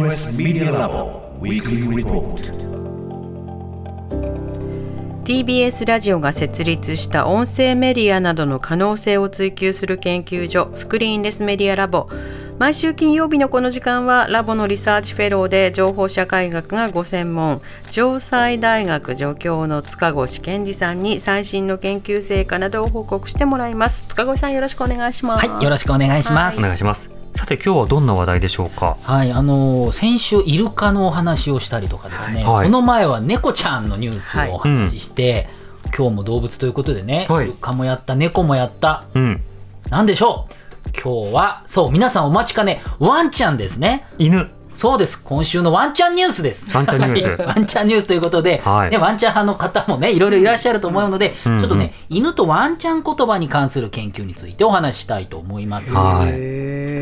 TBS Media Lab Weekly Report. TBS ラジオが設立した音声メディアなどの可能性を追求する研究所スクリーンレスメディアラボ。毎週金曜日のこの時間はラボのリサーチフェローで情報社会学がご専門。城西大学助教の塚越健司さんに最新の研究成果などを報告してもらいます。塚越さんよろしくお願いします。はいよろしくお願いします、お願いしますさて今日はどんな話題でしょうか？はい、あのー先週イルカのお話をしたりとかですね、はい。その前は猫ちゃんのニュースをお話しして、今日も動物ということでね、はい。イルカもやった猫もやった。うん。なんでしょう？今日はそう皆さんお待ちかねワンちゃんですね。犬。そうです。今週のワンちゃんニュースです。ワンちゃんニュース。はい。ワンちゃんニュースということで、はい。ね、ワンちゃん派の方もねいろいろいらっしゃると思うので、うんうん。ちょっとね犬とワンちゃん言葉に関する研究についてお話ししたいと思います。はい。へ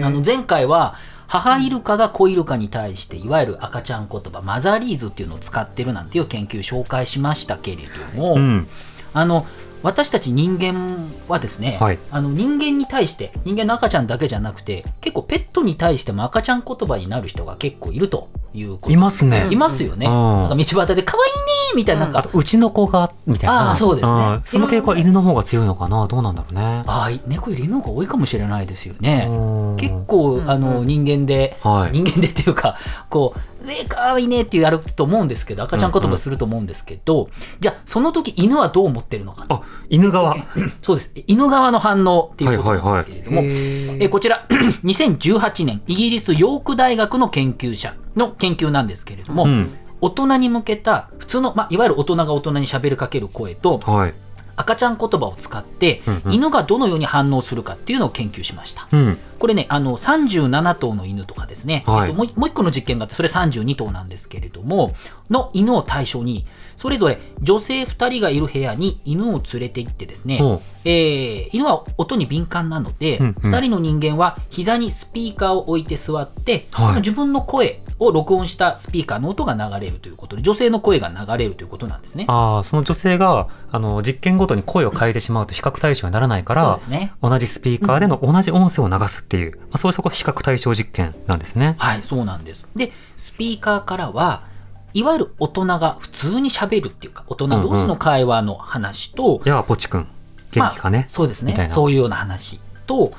あの前回は母イルカが子イルカに対していわゆる赤ちゃん言葉マザーリーズっていうのを使ってるなんていう研究紹介しましたけれども、うん。あの私たち人間はですね、はい。あの人間に対して人間の赤ちゃんだけじゃなくて結構ペットに対しても赤ちゃん言葉になる人が結構いるということ。いますね。いますよね、うん。なんか道端で可愛いねみたいな。なん。か、あとうちの子がみたいな。あーそうですね。ん。その傾向は犬の方が強いのかな？どうなんだろうね。あー猫より犬の方が多いかもしれないですよね。うん。結構、あの人間で、はい。人間でっていうかこう「えかわいいね」ってやると思うんですけど赤ちゃん言葉すると思うんですけど、じゃあその時犬はどう思ってるのかあ犬側。そうです。犬側の反応っていうことなんですけれども、ー。えこちら。2018年イギリスヨーク大学の研究者の研究なんですけれども、うん。大人に向けた普通の、まあ、いわゆる大人が大人に喋りかける声とはい赤ちゃん言葉を使って、うんうん。犬がどのように反応するかっていうのを研究しました。うん。これね、あの37頭の犬とかですね、はい。えっともう一個の実験があって、それ32頭なんですけれども、の犬を対象に、それぞれ女性2人がいる部屋に犬を連れて行ってですね、えー犬は音に敏感なので、うんうん。2人の人間は膝にスピーカーを置いて座って、はい。自分の声を録音したスピーカーの音が流れるということで、女性の声が流れるということなんですね。ああその女性があの実験ごとに声を変えてしまうと比較対象にならないからね。同じスピーカーでの同じ音声を流すっていう、まあ、そうした比較対象実験なんですね。はい、そうなんです。で、スピーカーからは、いわゆる大人が普通に喋るっていうか、大人同士の会話の話と、いやあポチ君元気かね、まあそうですねそういうような話と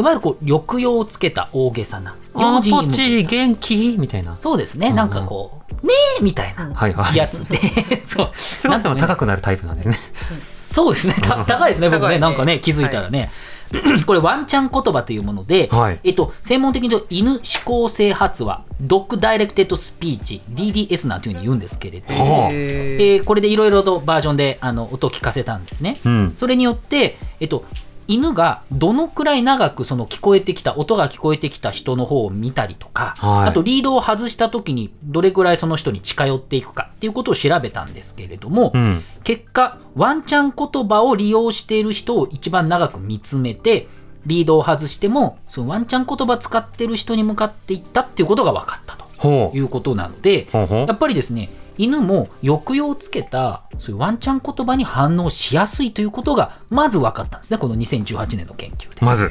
いわゆるこう抑揚をつけた大げさな。あ幼児にーポチ元気？みたいな。そうですね、うん。なんかこうねえみたいなはいはい。やつで。そう。菅野さんは高くなるタイプなんですね。そうですね。た高いですね僕ね。ね。なんかね気づいたらね、これワンチャン言葉というもので、はい。えっと、専門的に言うと犬指向性発話ドッグダイレクテッドスピーチ DDS なんていうふうに言うんですけれども、はあ。えーこれでいろいろとバージョンであの音を聞かせたんですね。うん。それによって、えっと、犬がどのくらい長くその聞こえてきた音が聞こえてきた人の方を見たりとか、はいあとリードを外した時にどれくらいその人に近寄っていくかっていうことを調べたんですけれども、うん。結果ワンチャン言葉を利用している人を一番長く見つめてリードを外してもそのワンチャン言葉使ってる人に向かっていったっていうことが分かったと。いうことなので、やっぱりですね犬も抑揚をつけたそういうワンチャン言葉に反応しやすいということがまず分かったんですねこの2018年の研究で。まず。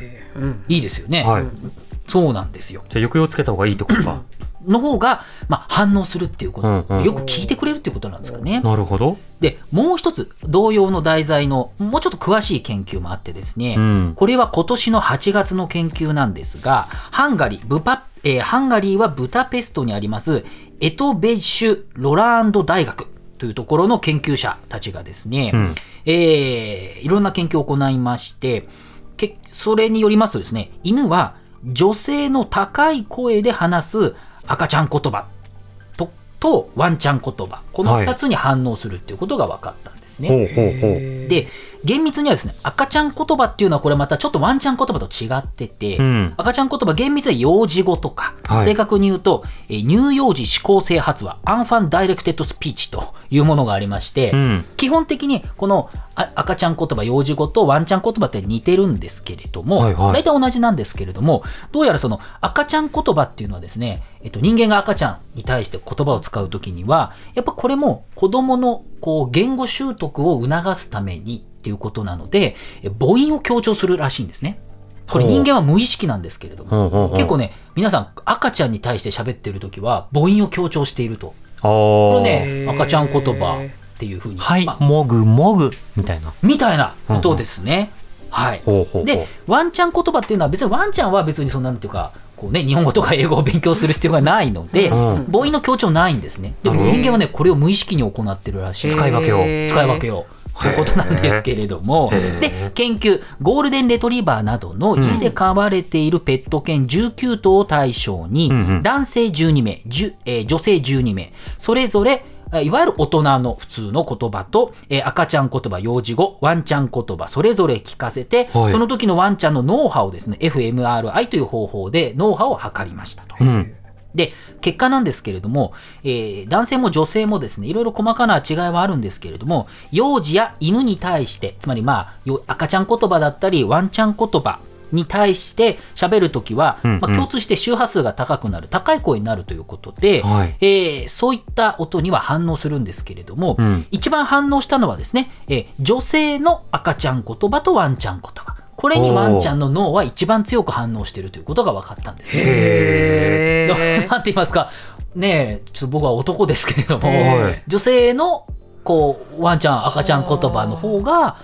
いいですよね、はい。そうなんですよ。じゃあ抑揚つけた方がいいってことか。の方が、まあ、反応するっていうこと、うんうん。よく聞いてくれるっていうことなんですかね。なるほど。でもう一つ同様の題材のもうちょっと詳しい研究もあってですね、うん。これは今年の8月の研究なんですがハンガリーブパ、えーハンガリーはブタペストにありますエトベッシュ・ロランド大学というところの研究者たちがですね、うん。えーいろんな研究を行いましてけそれによりますとですね犬は女性の高い声で話す赤ちゃん言葉ととワンちゃん言葉この2つに反応するっていうことが分かったんですね。ほうほうほう。で厳密にはですね赤ちゃん言葉っていうのはこれまたちょっとワンちゃん言葉と違ってて、うん。赤ちゃん言葉厳密には幼児語とか、はい。正確に言うと、えー乳幼児指向性発話 Infant Directed Speech というものがありまして、うん。基本的にこのあ赤ちゃん言葉幼児語とワンちゃん言葉って似てるんですけれども、はいはい。大体同じなんですけれどもどうやらその赤ちゃん言葉っていうのはですね、えっと、人間が赤ちゃんに対して言葉を使う時にはやっぱこれも子供のこう言語習得を促すためにっていうことなのでえ母音を強調するらしいんですね。これ人間は無意識なんですけれども、結構ね、皆さん赤ちゃんに対して喋ってる時は母音を強調していると。あこれーね、赤ちゃん言葉っていうふうに。はい、まあもぐもぐみたいな。みたいなことですね。はい。で、ワンちゃん言葉っていうのは別にワンちゃんは別にそんなんていうか、こうね、日本語とか英語を勉強する必要がないので、うん母音の強調ないんですね。でも人間はね、これを無意識に行ってるらしい。使い分けを使い分けを。とい。うことなんですけれども、で、研究、ゴールデンレトリバーなどの家で飼われているペット犬19頭を対象に、男性12名、じゅえー女性12名、それぞれ、えいわゆる大人の普通の言葉と、えー赤ちゃん言葉、幼児語、ワンちゃん言葉、それぞれ聞かせて、はい。その時のワンちゃんの脳波をですね、fMRI という方法で脳波を測りましたと。うん。で、結果なんですけれども、えー男性も女性もですね、いろいろ細かな違いはあるんですけれども、幼児や犬に対して、つまりまあ、よ赤ちゃん言葉だったり、ワンちゃん言葉に対して喋るときは、うんうん。まあ、共通して周波数が高くなる、高い声になるということで、はい。えーそういった音には反応するんですけれども、うん。一番反応したのはですね、えー女性の赤ちゃん言葉とワンちゃん言葉。これにワンちゃんの脳は一番強く反応しているということが分かったんですね。へ なんて言いますか、ねえ、ちょっと僕は男ですけれども、はい女性のこうワンちゃん、赤ちゃん言葉の方が、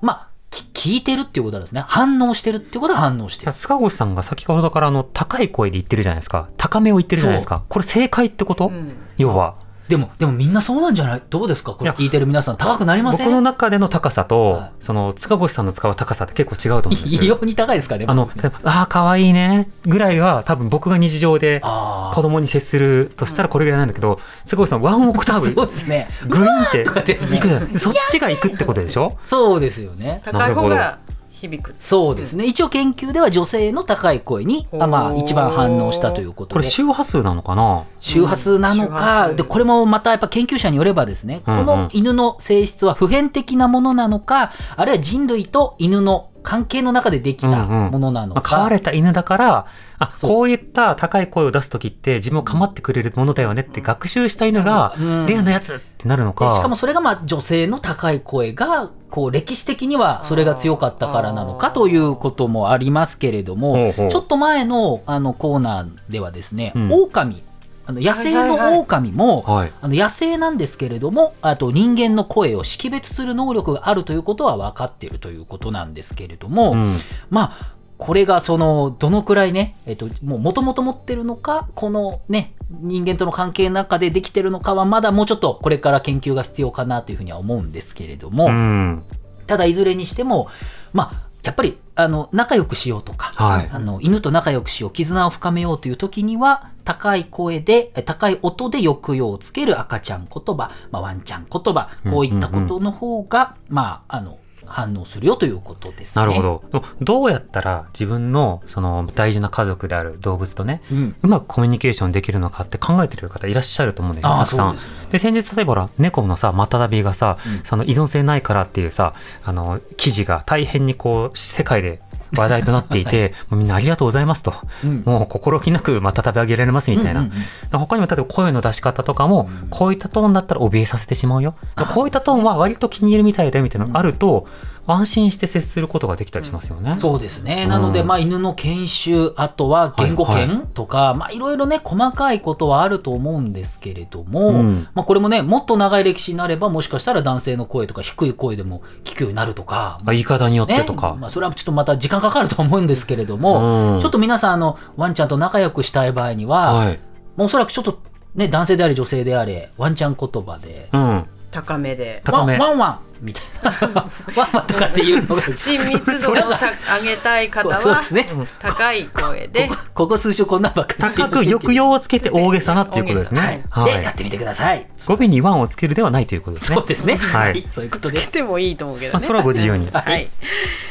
まあ、き聞いてるっていうことなんですね。反応してるっていうことは反応してる。塚越さんが先ほどからあの高い声で言ってるじゃないですか。高めを言ってるじゃないですか。これ正解ってこと、ん要は。でも、でもみんなそうなんじゃない？どうですか？これ聞いてる皆さん。高くなりません？僕の中での高さと、はい。その塚越さんの使う高さって結構違うと思うんですよ。異様に高いですか？ねあの、例えば、ああ、可愛いね、ぐらいは多分僕が日常で子供に接するとしたらこれぐらいなんだけど、塚越さんワンオクター そうブですね。グイーンってとかですね。行くじゃない？そっちが行くってことでしょ？そうですよね。高い方が響く。そうですね。一応研究では女性の高い声に、あまあ、一番反応したということで。これ周波数なのかな？周波数なのか、数でこれもまたやっぱ研究者によればですね、うんうんこの犬の性質は普遍的なものなのか、あるいは人類と犬の関係の中でできたものなのまあ、か。飼われた犬だから、あ、こういった高い声を出すときって自分を構ってくれるものだよねって学習した犬がうん、レアなやつってなるのか。でしかもそれがまあ女性の高い声がこう歴史的にはそれが強かったからなのかということもありますけれどもちょっと前のあのコーナーではですね、うん。狼あの野生はいはいはい。の狼も、はい。あの野生なんですけれどもあと人間の声を識別する能力があるということは分かっているということなんですけれども、うん。まあこれがそのどのくらいね、えっと、もう元々持ってるのかこのね人間との関係の中でできてるのかはまだもうちょっとこれから研究が必要かなというふうには思うんですけれども、うん。ただいずれにしてもまあやっぱりあの仲良くしようとか、はいあの犬と仲良くしよう絆を深めようという時には高い声でえ高い音で抑揚をつける赤ちゃん言葉、まあ、ワンちゃん言葉こういったことの方が、まああの反応するよということですね。なるほど。どうやったら自分のその大事な家族である動物とね、うんうまくコミュニケーションできるのかって考えてる方いらっしゃると思うんですよ、たくさん。ですよで先日例えば猫のさマタタビがさ、その依存性ないからっていうさあの記事が大変にこう世界で話題となっていて、もうみんなありがとうございますと、うん。もう心置きなくマタタビあげられますみたいな、うんうんうん。で他にも例えば声の出し方とかも、こういったトーンだったら怯えさせてしまうよ。あこういったトーンは割と気に入るみたいだよみたいなのがあると、安心して接することができたりしますよね。そうですね。うんなので、まあ、犬の研修、あとは言語はい研とか、まあ、いろいろね、細かいことはあると思うんですけれども、うんまあ、これもね、もっと長い歴史になれば、もしかしたら男性の声とか低い声でも聞くようになるとか、まあ言い方によってねとか。まあ、それはちょっとまた時間かかると思うんですけれども、うんちょっと皆さん、あの、ワンちゃんと仲良くしたい場合には、はい。まあおそらくちょっと、ね、男性であれ女性であれ、ワンちゃん言葉で、うん。高めで。高めワンワンワンみたいな、ワンワンとかっていうのが、親密度をた上げたい方はそうですね。高い声でここここ数週こんなんばっかり高く抑揚をつけて大げさなっていうことですね。はい、でやってみてください。語尾にワンをつけるではないということですね。そうですね。ははいい、そういうことです。つけてもいいと思うけどね。まあ、それはご自由に。はい、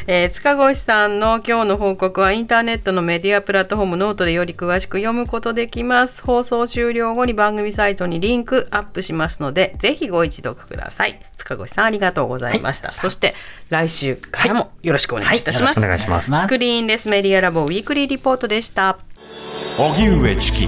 えー塚越さんの今日の報告はインターネットのメディアプラットフォームノートでより詳しく読むことできます放送終了後に番組サイトにリンクアップしますのでぜひご一読ください塚越さんありがとうございました、そして来週からもよろしくお願いいたします、お願いします。ます。 Screenless Media Lab Weekly Report でした。荻上チキ